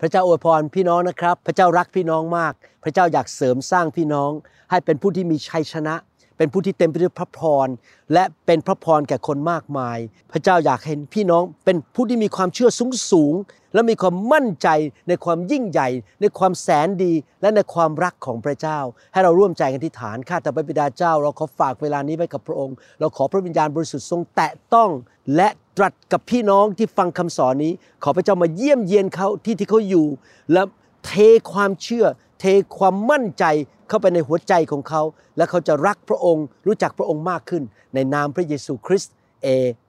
พระเจ้าอวยพรพี่น้องนะครับ พระเจ้ารักพี่น้องมาก พระเจ้าอยากเสริมสร้างพี่น้อง ให้เป็นผู้ที่มีชัยชนะ เป็นผู้ที่เต็มไปด้วยพระพร และเป็นพระพรแก่คนมากมาย พระเจ้าอยากเห็นพี่น้องเป็นผู้ที่มีความเชื่อสูงสูง และมีความมั่นใจในความยิ่งใหญ่ ในความแสนดี และในความรักของพระเจ้า ให้เราร่วมใจกันที่ฐานข้าแต่พระบิดาเจ้า เราขอฝากเวลานี้ไว้กับพระองค์ เราขอพระวิญญาณบริสุทธิ์ทรงแตะต้องและ ตรัสกับพี่น้องที่ฟังคำสอนนี้ ขอพระเจ้ามาเยี่ยมเยียนเขาที่ที่เขาอยู่ และเทความเชื่อ เทความมั่นใจเข้าไปในหัวใจของเขา และเขาจะรักพระองค์ รู้จักพระองค์มากขึ้น ในนามพระเยซูคริสต์เอ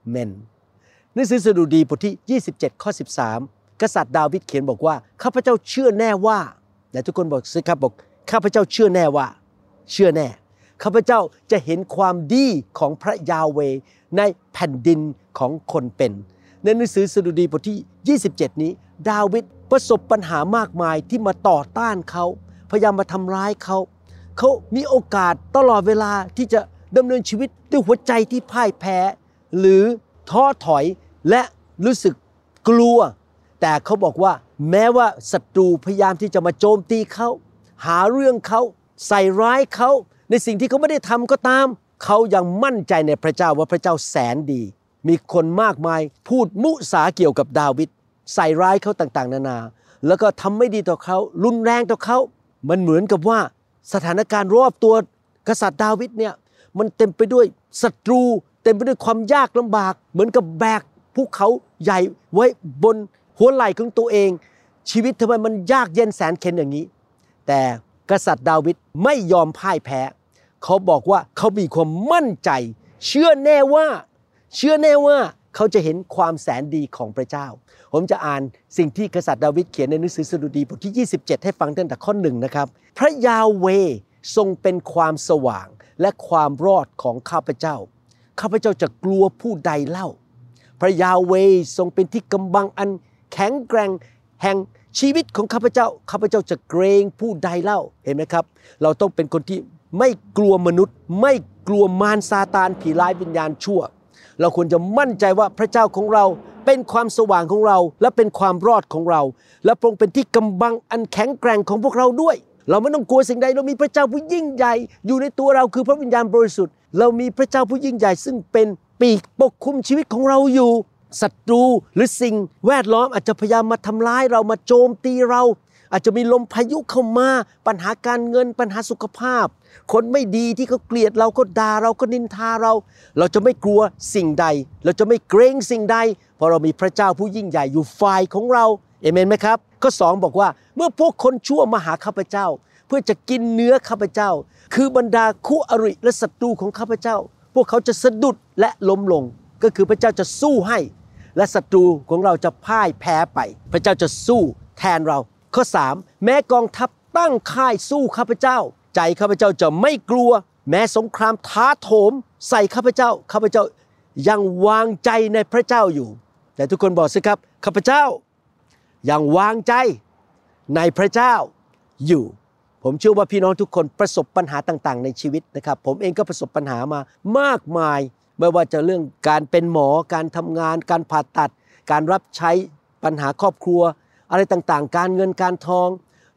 เมนหนังสือสดุดีบทที่ 27 ข้อ 13 กษัตริย์ดาวิดเขียนบอกว่าข้าพเจ้าเชื่อแน่ว่าแต่ทุกคนบอกสิครับบอกข้าพเจ้าเชื่อแน่ว่า เชื่อแน่ ข้าพเจ้าจะเห็นความดีของพระยาเวในแผ่นดินของคนเป็น ในหนังสือสดุดีบทที่ 27 นี้ ดาวิดประสบปัญหามากมายที่มาต่อต้านเขาพยายามมาทำร้ายเขาเขามีโอกาสตลอดเวลาที่จะดำเนินชีวิตด้วยหัวใจที่พ่ายแพ้ หรือท้อถอยและรู้สึกกลัว แต่เขาบอกว่า แม้ว่าศัตรูพยายามที่จะมาโจมตีเขาหาเรื่องเขาใส่ร้ายเขา ในสิ่งที่เขาไม่ได้ทำก็ตาม เขายังมั่นใจในพระเจ้าว่าพระเจ้าแสนดี มีคนมากมายพูดมุสาเกี่ยวกับดาวิดใส่ร้ายเขาต่างๆ นานา แล้วก็ทำไม่ดีต่อเขารุนแรงต่อเขามันเหมือนกับว่าสถานการณ์รอบตัวกษัตริย์ดาวิดเนี่ยมันเต็มไปด้วยศัตรู เต็มไปด้วยความยากลำบาก เหมือนกับแบกภูเขาใหญ่ไว้บนหัวไหล่ของตัวเอง ชีวิตทำไมมันยากเย็นแสนเข็นอย่างนี้ แต่กษัตริย์ดาวิดไม่ยอมพ่ายแพ้ เขาบอกว่าเขามีความมั่นใจ เชื่อแน่ว่า เชื่อแน่ว่าเขาจะเห็นความแสนดีของพระเจ้า ผมจะอ่านสิ่งที่กษัตริย์ดาวิดเขียนในหนังสือสดุดีบทที่ 27 ให้ฟังตั้งแต่ข้อหนึ่งนะครับ พระยาเวทรงเป็นความสว่างและความรอดของข้าพเจ้า ข้าพเจ้าจะกลัวผู้ใดเล่า พระยาเวทรงเป็นที่กำบังอันแข็งแกร่งแห่งชีวิตของข้าพเจ้า ข้าพเจ้าจะเกรงผู้ใดเล่า เห็นไหมครับ เราต้องเป็นคนที่ ไม่กลัวมนุษย์ ไม่กลัวมารซาตานผีร้ายวิญญาณชั่ว เราควรจะมั่นใจว่าพระเจ้าของเราเป็นความสว่างของเรา และเป็นความรอดของเรา และพระองค์เป็นที่กำบังอันแข็งแกร่งของพวกเราด้วย เราไม่ต้องกลัวสิ่งใดเรามีพระเจ้าผู้ยิ่งใหญ่ อยู่ในตัวเราคือพระวิญญาณบริสุทธิ์เรามีพระเจ้าผู้ยิ่งใหญ่ ซึ่งเป็นปีกปกคุมชีวิตของเราอยู่ศัตรูหรือสิ่งแวดล้อมอาจจะพยายามมาทำร้ายเรามาโจมตีเรา อาจจะมีลมพายุเข้ามาปัญหาการเงินปัญหาสุขภาพ คนไม่ดีที่เขาเกลียดเราก็ด่าเราก็นินทาเรา เราจะไม่กลัวสิ่งใด เราจะไม่เกรงสิ่งใด เพราะเรามีพระเจ้าผู้ยิ่งใหญ่อยู่ฝ่ายของเราเอเมนไหมครับข้อสองบอกว่าเมื่อพวกคนชั่วมาหาข้าพเจ้า เพื่อจะกินเนื้อข้าพเจ้า คือบรรดาคู่อริและศัตรูของข้าพเจ้า พวกเขาจะสะดุดและล้มลง ก็คือพระเจ้าจะสู้ให้ และศัตรูของเราจะพ่ายแพ้ไป พระเจ้าจะสู้แทนเรา ข้อ 3 แม้กองทัพตั้งค่ายสู้ข้าพเจ้า ใจข้าพเจ้าจะไม่กลัว แม้สงครามท้าโถม ใส่ข้าพเจ้าข้าพเจ้ายังวางใจในพระเจ้าอยู่ แต่ทุกคนบอกสิครับข้าพเจ้ายังวางใจในพระเจ้าอยู่ ผมเชื่อว่าพี่น้องทุกคนประสบปัญหาต่างๆ ในชีวิตนะครับ ผมเองก็ประสบปัญหามามากมาย ไม่ว่าจะเรื่องการเป็นหมอการทำงาน การผ่าตัด การรับใช้ปัญหาครอบครัว อะไรต่างๆ การเงินการทอง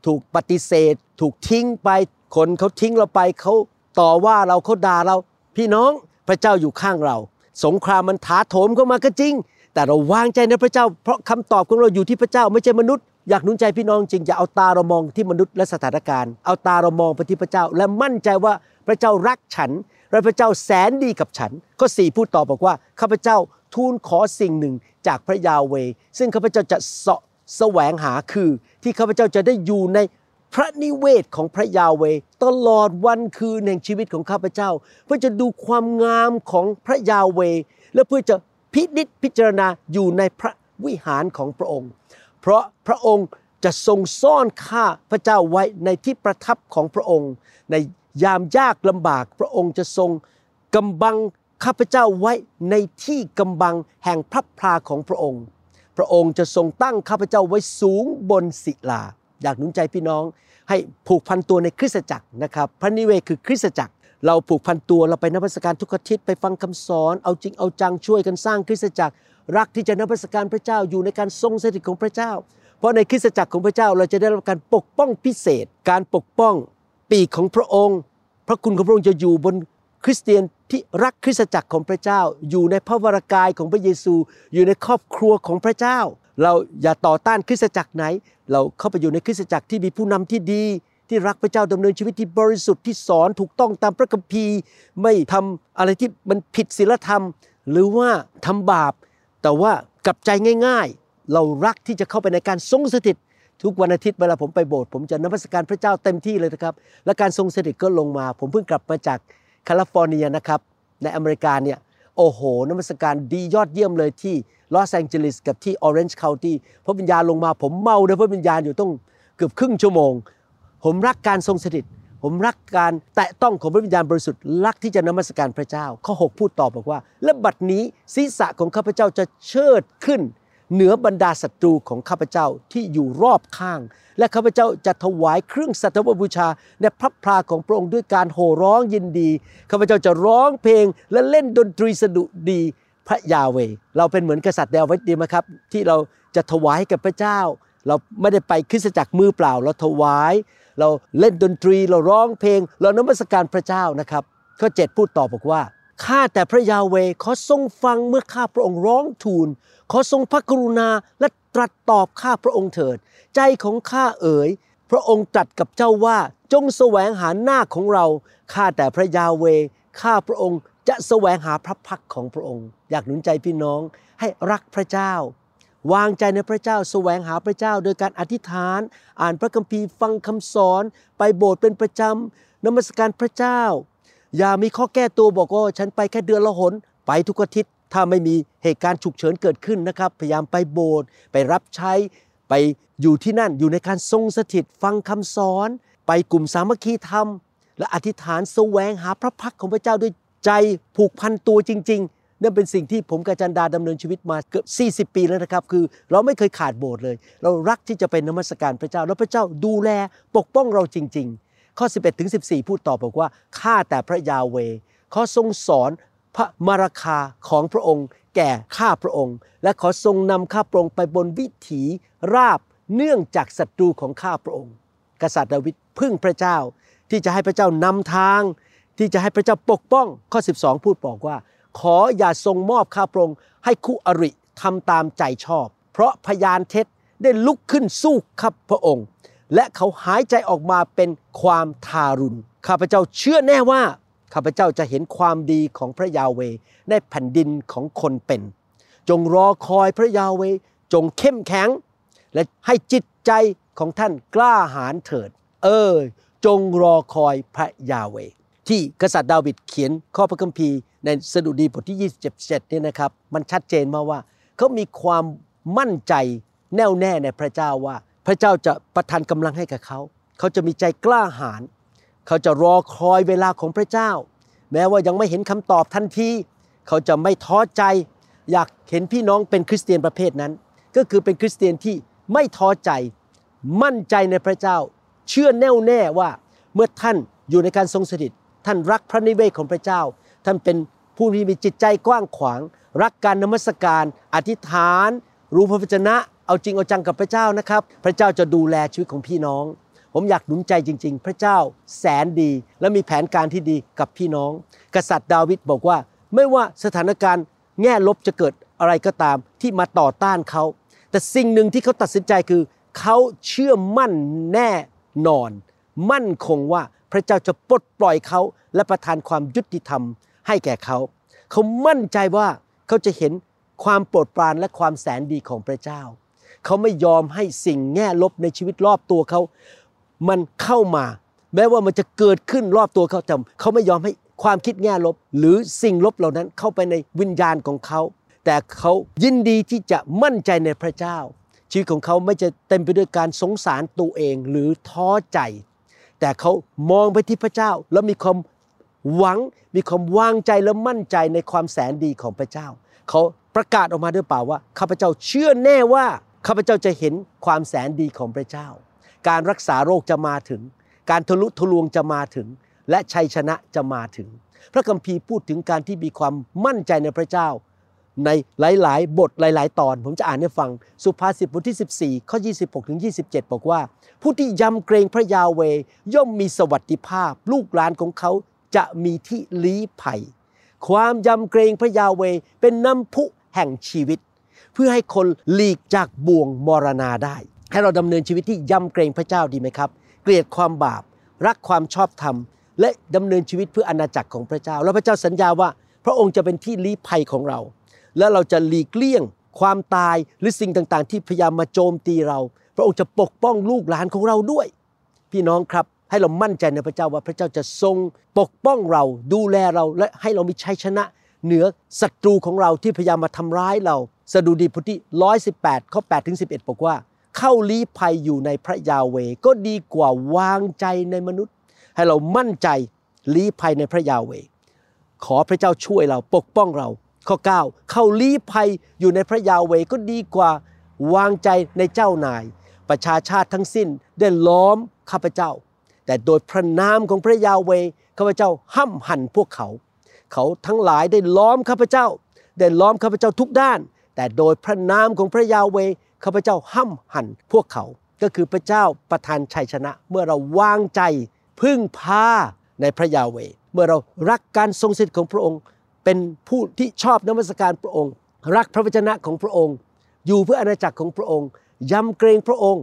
ถูกปฏิเสธ ถูกทิ้งไปคนเขาทิ้งเราไปเขาต่อว่าเราเขาด่าเรา พี่น้องพระเจ้าอยู่ข้างเรา สงครามมันถาโถมเข้ามาก็จริง แต่เราวางใจในพระเจ้า เพราะคำตอบของเราอยู่ที่พระเจ้าไม่ใช่มนุษย์อยากหนุนใจพี่น้องจริงอย่าเอาตาเรามองที่มนุษย์และสถานการณ์ เอาตาเรามองไปที่พระเจ้า และมั่นใจว่าพระเจ้ารักฉัน และพระเจ้าแสนดีกับฉันข้อสี่พูดต่อบอกว่าข้าพเจ้าทูลขอสิ่งหนึ่งจากพระยาเวซึ่งข้าพเจ้าจะเสาะ แสวงหาคือที่ข้าพเจ้าจะได้อยู่ในพระนิเวศของพระยาเวตลอดวันคืนแห่งชีวิตของข้าพเจ้า เพื่อจะดูความงามของพระยาเว และเพื่อจะพินิจพิจารณาอยู่ในพระวิหารของพระองค์ เพราะพระองค์จะทรงซ่อนข้าพระเจ้าไว้ในที่ประทับของพระองค์ ในยามยากลำบาก พระองค์จะทรงกำบังข้าพเจ้าไว้ในที่กำบังแห่งพระพลาของพระองค์ พระองค์จะทรงตั้งข้าพเจ้าไว้สูงบนศิลา อยากหนุนใจพี่น้อง ให้ผูกพันตัวในคริสตจักรนะครับ พระนิเวศคือคริสตจักร เราผูกพันตัวเราไปนมัสการทุกอาทิตย์ไปฟังคำสอนเอาจริงเอาจังช่วยกันสร้างคริสตจักร รักที่จะนมัสการพระเจ้าอยู่ในการทรงสถิตของพระเจ้า เพราะในคริสตจักรของพระเจ้าเราจะได้รับการปกป้องพิเศษ การปกป้องปีกของพระองค์ พระคุณของพระองค์จะอยู่บน คริสเตียนที่รักคริสตจักรของพระเจ้า อยู่ในพระวรากายของพระเยซู อยู่ในครอบครัวของพระเจ้า เราอย่าต่อต้านคริสตจักรไหน เราเข้าไปอยู่ในคริสตจักรที่มีผู้นำที่ดี ที่รักพระเจ้าดำเนินชีวิตที่บริสุทธิ์ที่สอนถูกต้องตามพระคัมภีร์ ไม่ทำอะไรที่มันผิดศีลธรรม หรือว่าทำบาป แต่ว่ากลับใจง่าย ๆ เรารักที่จะเข้าไปในการทรงสถิตทุกวันอาทิตย์เวลาผมไปโบสถ์ผมจะนมัสการพระเจ้าเต็มที่เลยนะครับ และการทรงสถิตก็ลงมา ผมเพิ่งกลับมาจาก แคลิฟอร์เนียนะครับในอเมริกาเนี่ยโอ้โหนมัสการดียอดเยี่ยมเลยที่ลอสแองเจลิสกับที่ออเรนจ์เคานตี้พระวิญญาณลงมาผมเมาด้วยพระวิญญาณอยู่ต้องเกือบครึ่งชั่วโมง ผมรักการทรงสถิต ผมรักการแตะต้องของพระวิญญาณบริสุทธิ์รักที่จะนมัสการพระเจ้า ข้อ 6 พูดต่อบอกว่า และบัดนี้ศีรษะของข้าพเจ้าจะเชิดขึ้น เหนือบรรดาศัตรูของข้าพเจ้าที่อยู่รอบข้าง และข้าพเจ้าจะถวายเครื่องสัตวบูชาในพระพราของพระองค์ด้วยการโห่ร้องยินดีข้าพเจ้าจะร้องเพลงและเล่นดนตรีสดุดีพระยาเว เราเป็นเหมือนกษัตริย์เดวิดดีไหมครับ ที่เราจะถวายกับพระเจ้า เราไม่ได้ไปคริสตจักรมือเปล่า เราถวาย เราเล่นดนตรีเราร้องเพลง เรานมัสการพระเจ้านะครับข้อ7พูดต่อบอกว่า ข้าแต่พระยาเวขอทรงฟังเมื่อข้าพระองค์ร้องทูล ขอทรงพระกรุณาและตรัสตอบข้าพระองค์เถิด ใจของข้าเอ๋ย พระองค์ตรัสกับเจ้าว่าจงแสวงหาหน้าของเรา ข้าแต่พระยาเวข้าพระองค์จะแสวงหาพระพักของพระองค์ อยากหนุนใจพี่น้องให้รักพระเจ้า วางใจในพระเจ้าแสวงหาพระเจ้า โดยการอธิษฐาน อ่านพระคัมภีร์ฟังคำสอน ไปโบสถ์เป็นประจำนมัสการพระเจ้า อย่ามีข้อแก้ตัวบอกว่าฉันไปแค่เดือนละหน ไปทุกอาทิตย์ ถ้าไม่มีเหตุการณ์ฉุกเฉินเกิดขึ้นนะครับ พยายามไปโบสถ์ไปรับใช้ ไปอยู่ที่นั่น อยู่ในการทรงสถิต ฟังคำสอน ไปกลุ่มสามัคคีธรรม และอธิษฐานแสวงหาพระพักของพระเจ้าด้วยใจผูกพันตัวจริงๆนั่นเป็นสิ่งที่ผมกาจันดาดำเนินชีวิตมาเกือบ40 ปีแล้วนะครับ คือเราไม่เคยขาดโบสถ์เลย เรารักที่จะเป็นนมัสการพระเจ้า แล้วพระเจ้าดูแลปกป้องเราจริง ๆ ข้อ 11ถึง14 พูดต่อบอกว่าข้าแต่พระยาเวขอทรงสอนพระมาราคาของพระองค์ แก่ข้าพระองค์ และขอทรงนำข้าพระองค์ไปบนวิถีราบเนื่องจากศัตรูของข้าพระองค์ กษัตริย์ดาวิดพึ่งพระเจ้า ที่จะให้พระเจ้านำทาง ที่จะให้พระเจ้าปกป้องข้อ 12 พูดบอกว่า ขออย่าทรงมอบข้าพระองค์ ให้คู่อริทำตามใจชอบ เพราะพยานเท็จได้ลุกขึ้นสู้ข้าพระองค์ และเขาหายใจออกมาเป็นความทารุณ ข้าพเจ้าเชื่อแน่ว่าข้าพเจ้าจะเห็นความดีของพระยาเวในแผ่นดินของคนเป็น จงรอคอยพระยาเวจงเข้มแข็ง และให้จิตใจของท่านกล้าหาญเถิด เออ จงรอคอยพระยาเว ที่กษัตริย์ดาวิดเขียนข้อพระคัมภีร์ในสดุดีบทที่ 27เนี่ยนะครับ มันชัดเจนมาว่า เขามีความมั่นใจแน่วแน่ในพระเจ้าว่า พระเจ้าจะประทานกำลังให้กับเขา เขาจะมีใจกล้าหาญเขาจะรอคอยเวลาของพระเจ้า แม้ว่ายังไม่เห็นคำตอบทันที เขาจะไม่ท้อใจ อยากเห็นพี่น้องเป็นคริสเตียนประเภทนั้น ก็คือเป็นคริสเตียนที่ไม่ท้อใจ มั่นใจในพระเจ้า เชื่อแน่วแน่ว่าเมื่อท่านอยู่ในการทรงสถิต ท่านรักพระนิเวศของพระเจ้า ท่านเป็นผู้ที่มีจิตใจกว้างขวาง รักการนมัสการ อธิษฐาน รู้พระวจนะ เอาจริงเอาจังกับพระเจ้านะครับ พระเจ้าจะดูแลชีวิตของพี่น้อง ผมอยากหนุนใจจริง ๆ พระเจ้าแสนดี และมีแผนการที่ดีกับพี่น้อง กษัตริย์ดาวิดบอกว่า ไม่ว่าสถานการณ์แง่ลบจะเกิดอะไรก็ตามที่มาต่อต้านเขา แต่สิ่งหนึ่งที่เขาตัดสินใจคือ เขาเชื่อมั่นแน่นอน มั่นคงว่าพระเจ้าจะปลดปล่อยเขาและประทานความยุติธรรมให้แก่เขา เขามั่นใจว่าเขาจะเห็นความโปรดปรานและความแสนดีของพระเจ้า เขาไม่ยอมให้สิ่งแง่ลบในชีวิตรอบตัวเขา มันเข้ามา แม้ว่ามันจะเกิดขึ้นรอบตัวเขาแต่เขาไม่ยอมให้ความคิดแง่ลบ หรือสิ่งลบเหล่านั้นเข้าไปในวิญญาณของเขา แต่เขายินดีที่จะมั่นใจในพระเจ้า ชีวิตของเขาไม่จะเต็มไปด้วยการสงสารตัวเองหรือท้อใจ แต่เขามองไปที่พระเจ้าแล้วมีความหวังมีความวางใจและมั่นใจในความแสนดีของพระเจ้า เขาประกาศออกมาด้วยเปล่าว่าข้าพเจ้าเชื่อแน่ว่า ข้าพเจ้าจะเห็นความแสนดีของพระเจ้า การรักษาโรคจะมาถึง การทะลุทะลวงจะมาถึง และชัยชนะจะมาถึง พระคัมภีร์พูดถึงการที่มีความมั่นใจในพระเจ้า ในหลาย ๆ บทหลาย ๆ ตอน ผมจะอ่านให้ฟัง สุภาษิตบทที่ 14 ข้อ 26ถึง27 บอกว่า ผู้ที่ยำเกรงพระยาเวย่อมมีสวัสดิภาพ ลูกหลานของเขาจะมีที่ลี้ภัย ความยำเกรงพระยาเวเป็นน้ำพุแห่งชีวิต เพื่อให้คนหลีกจากบ่วงมรณาได้ ให้เราดำเนินชีวิตที่ยำเกรงพระเจ้าดีไหมครับ เกลียดความบาป รักความชอบธรรม และดำเนินชีวิตเพื่ออาณาจักรของพระเจ้า แล้วพระเจ้าสัญญาว่า พระองค์จะเป็นที่ลี้ภัยของเรา และเราจะหลีกเลี่ยง ความตายหรือสิ่งต่างๆ ที่พยายามมาโจมตีเรา พระองค์จะปกป้องลูกหลานของเราด้วย พี่น้องครับให้เรามั่นใจในพระเจ้าว่าพระเจ้าจะทรงปกป้องเราดูแลเราและให้เรามีชัยชนะ เหนือศัตรูของเราที่พยายามมาทำร้ายเรา สดุดีบทที่ 118 ข้อ 8 ถึง 11 บอกว่า เข้าลี้ภัยอยู่ในพระยาเวก็ดีกว่าวางใจในมนุษย์ ให้เรามั่นใจลี้ภัยในพระยาเว ขอพระเจ้าช่วยเราปกป้องเรา ข้อ 9 เข้าลี้ภัยอยู่ในพระยาเวก็ดีกว่าวางใจในเจ้านาย ประชาชาติทั้งสิ้นได้ล้อมข้าพเจ้า แต่โดยพระนามของพระยาเวข้าพเจ้าห้ำหั่นพวกเขา เขาทั้งหลายได้ล้อมข้าพเจ้า ได้ล้อมข้าพเจ้าทุกด้าน แต่โดยพระนามของพระยาเวข้าพเจ้าห้ำหันพวกเขา ก็คือพระเจ้าประทานชัยชนะ เมื่อเราวางใจพึ่งพาในพระยาเว เมื่อเรารักการทรงสิทธิ์ของพระองค์ เป็นผู้ที่ชอบนมัสการพระองค์ รักพระวจนะของพระองค์ อยู่เพื่ออาณาจักรของพระองค์ ยำเกรงพระองค์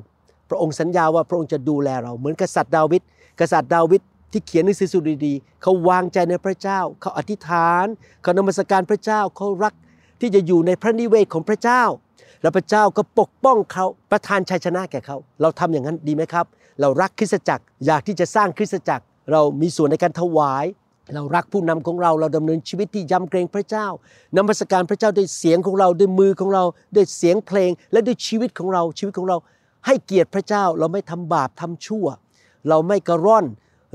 พระองค์สัญญาว่าพระองค์จะดูแลเราเหมือนกษัตริย์ดาวิดกษัตริย์ดาวิดที่เขียนหนังสือสุดีๆเขาวางใจในพระเจ้า เขาอธิษฐาน เขานมัสการพระเจ้าเขารัก ที่จะอยู่ในพระนิเวศของพระเจ้า แล้วพระเจ้าก็ปกป้องเขาประทานชัยชนะแก่เขา เราทำอย่างนั้นดีไหมครับ เรารักคริสตจักรอยากที่จะสร้างคริสตจักร เรามีส่วนในการถวาย เรารักผู้นำของเราเราดำเนินชีวิตที่ยำเกรงพระเจ้านำมัสการพระเจ้าด้วยเสียงของเราด้วยมือของเราด้วยเสียงเพลง และด้วยชีวิตของเราชีวิตของเรา ให้เกียรติพระเจ้าเราไม่ทำบาปทำชั่ว เราไม่กระร่อน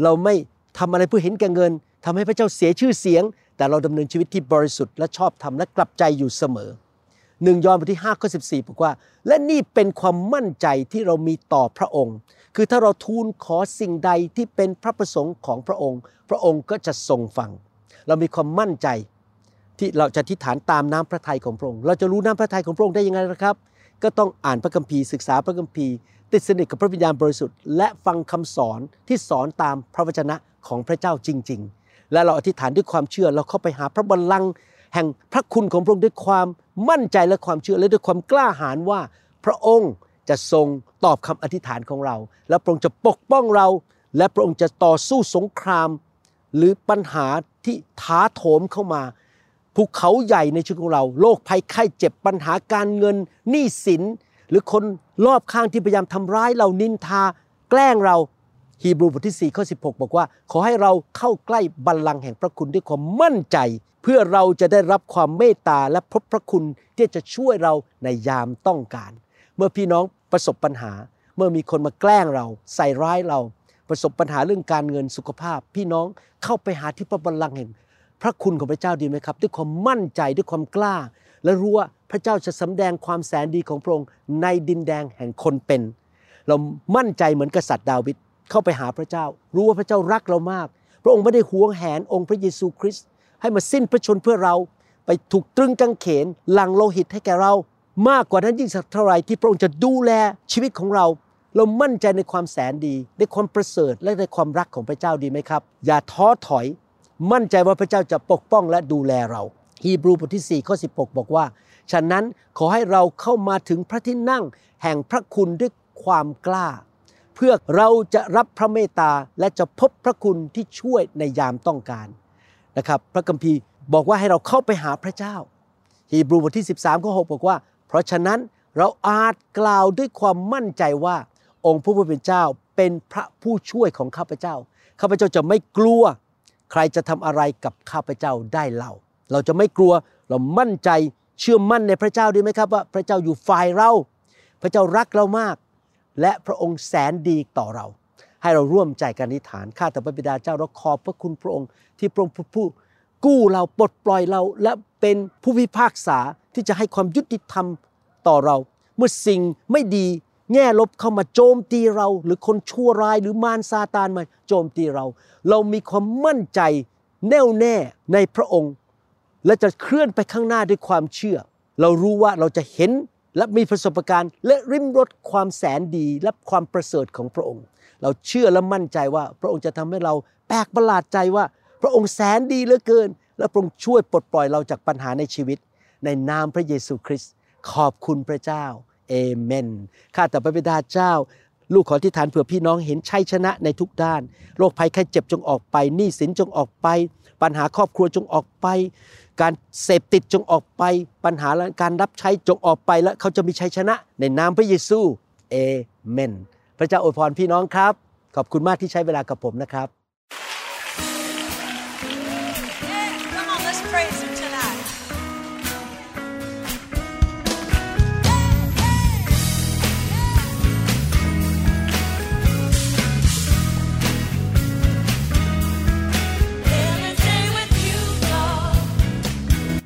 เราไม่ทำอะไรเพื่อเห็นแก่เงินทำให้พระเจ้าเสียชื่อเสียง แต่เราดำเนินชีวิตที่บริสุทธิ์และชอบธรรมและกลับใจอยู่เสมอหนึ่งยอห์นบทที่5ข้อ14บอกว่า และนี่เป็นความมั่นใจที่เรามีต่อพระองค์ คือถ้าเราทูลขอสิ่งใดที่เป็นพระประสงค์ของพระองค์ พระองค์ก็จะทรงฟัง เรามีความมั่นใจที่เราจะทิฏฐานตามน้ำพระทัยของพระองค์ เราจะรู้น้ำพระทัยของพระองค์ได้ยังไงนะครับ ก็ต้องอ่านพระคัมภีร์ศึกษาพระคัมภีร์ติดสนิทกับพระวิญญาณบริสุทธิ์และฟังคำสอนที่สอนตามพระวจนะของพระเจ้าจริง ๆ และเราอธิษฐานด้วยความเชื่อ เราเข้าไปหาพระบัลลังก์แห่งพระคุณของพระองค์ด้วยความมั่นใจและความเชื่อและด้วยความกล้าหาญว่า พระองค์จะทรงตอบคำอธิษฐานของเรา และพระองค์จะปกป้องเรา และพระองค์จะต่อสู้สงคราม หรือปัญหาที่ท้าโถมเข้ามาภูเขาใหญ่ในชีวิตของเราโรคภัยไข้เจ็บปัญหาการเงินหนี้สิน หรือคนรอบข้างที่พยายามทำร้ายเรานินทา แกล้งเรา ฮีบรูบทที่4ข้อ16 บอกว่า ขอให้เราเข้าใกล้บัลลังก์แห่งพระคุณด้วยความมั่นใจ เพื่อเราจะได้รับความเมตตาและพบพระคุณที่จะช่วยเราในยามต้องการ เมื่อพี่น้องประสบปัญหา เมื่อมีคนมาแกล้งเราใส่ร้ายเรา ประสบปัญหาเรื่องการเงินสุขภาพ พี่น้องเข้าไปหาที่พระบัลลังก์แห่งพระคุณของพระเจ้าดีไหมครับ ด้วยความมั่นใจด้วยความกล้า และรู้ว่าพระเจ้าจะสำแดงความแสนดีของพระองค์ในดินแดงแห่งคนเป็น เรามั่นใจเหมือนกษัตริย์ดาวิด เข้าไปหาพระเจ้า รู้ว่าพระเจ้ารักเรามาก พระองค์ไม่ได้หวงแหนองค์พระเยซูคริสต์ให้มาสิ้นพระชนเพื่อเราไปถูกตรึงกางเขนหลังโลหิตให้แก่เรา มากกว่านั้นยิ่งสักเท่าไรที่พระองค์จะดูแลชีวิตของเรา เรามั่นใจในความแสนดี ในความประเสริฐและในความรักของพระเจ้าดีไหมครับ อย่าท้อถอย มั่นใจว่าพระเจ้าจะปกป้องและดูแลเราฮีบรูบทที่4ข้อ16 บอกว่า ฉะนั้นขอให้เราเข้ามาถึงพระที่นั่งแห่งพระคุณด้วยความกล้า เพื่อเราจะรับพระเมตตาและจะพบพระคุณที่ช่วยในยามต้องการนะครับ พระคัมภีร์บอกว่าให้เราเข้าไปหาพระเจ้าฮีบรูบทที่ 13ข้อ6บอกว่า เพราะฉะนั้นเราอาจกล่าวด้วยความมั่นใจว่าองค์พระผู้เป็นเจ้าเป็นพระผู้ช่วยของข้าพเจ้า ข้าพเจ้าจะไม่กลัว ใครจะทำอะไรกับข้าพเจ้าได้เล่าเราจะไม่กลัวเรามั่นใจเชื่อมั่นในพระเจ้าดีไหมครับว่า พระเจ้าอยู่ฝ่ายเรา พระเจ้ารักเรามาก และพระองค์แสนดีต่อเรา ให้เราร่วมใจกันอธิษฐานข้าแต่พระบิดาเจ้าเราขอบพระคุณพระองค์ที่พระองค์ผู้กู้เราปลดปล่อยเราและเป็นผู้พิพากษาที่จะให้ความยุติธรรมต่อเรา เมื่อสิ่งไม่ดีแง่ลบเข้ามาโจมตีเรา หรือคนชั่วร้ายหรือมารซาตานมาโจมตีเรา เรามีความมั่นใจแน่วแน่ในพระองค์ และจะเคลื่อนไปข้างหน้าด้วยความเชื่อ เรารู้ว่าเราจะเห็น และมีประสบการณ์ และริมรสความแสนดีและความประเสริฐของพระองค์ เราเชื่อและมั่นใจว่าพระองค์จะทำให้เราแปลกประหลาดใจว่า พระองค์แสนดีเหลือเกิน และพระองค์ช่วยปลดปล่อยเราจากปัญหาในชีวิต ในนามพระเยซูคริสต์ขอบคุณพระเจ้าเอเมนข้าแต่พระบิดาเจ้า ลูกขอที่ฐานเผื่อพี่น้องเห็นชัยชนะในทุกด้าน โรคภัยไข้เจ็บจงออกไปหนี้สินจงออกไป ปัญหาครอบครัวจงออกไป การเสพติดจงออกไป ปัญหาการรับใช้จงออกไปและเขาจะมีชัยชนะในนามพระเยซูเอเมน พระเจ้าอวยพรพี่น้องครับ ขอบคุณมากที่ใช้เวลากับผมนะครับ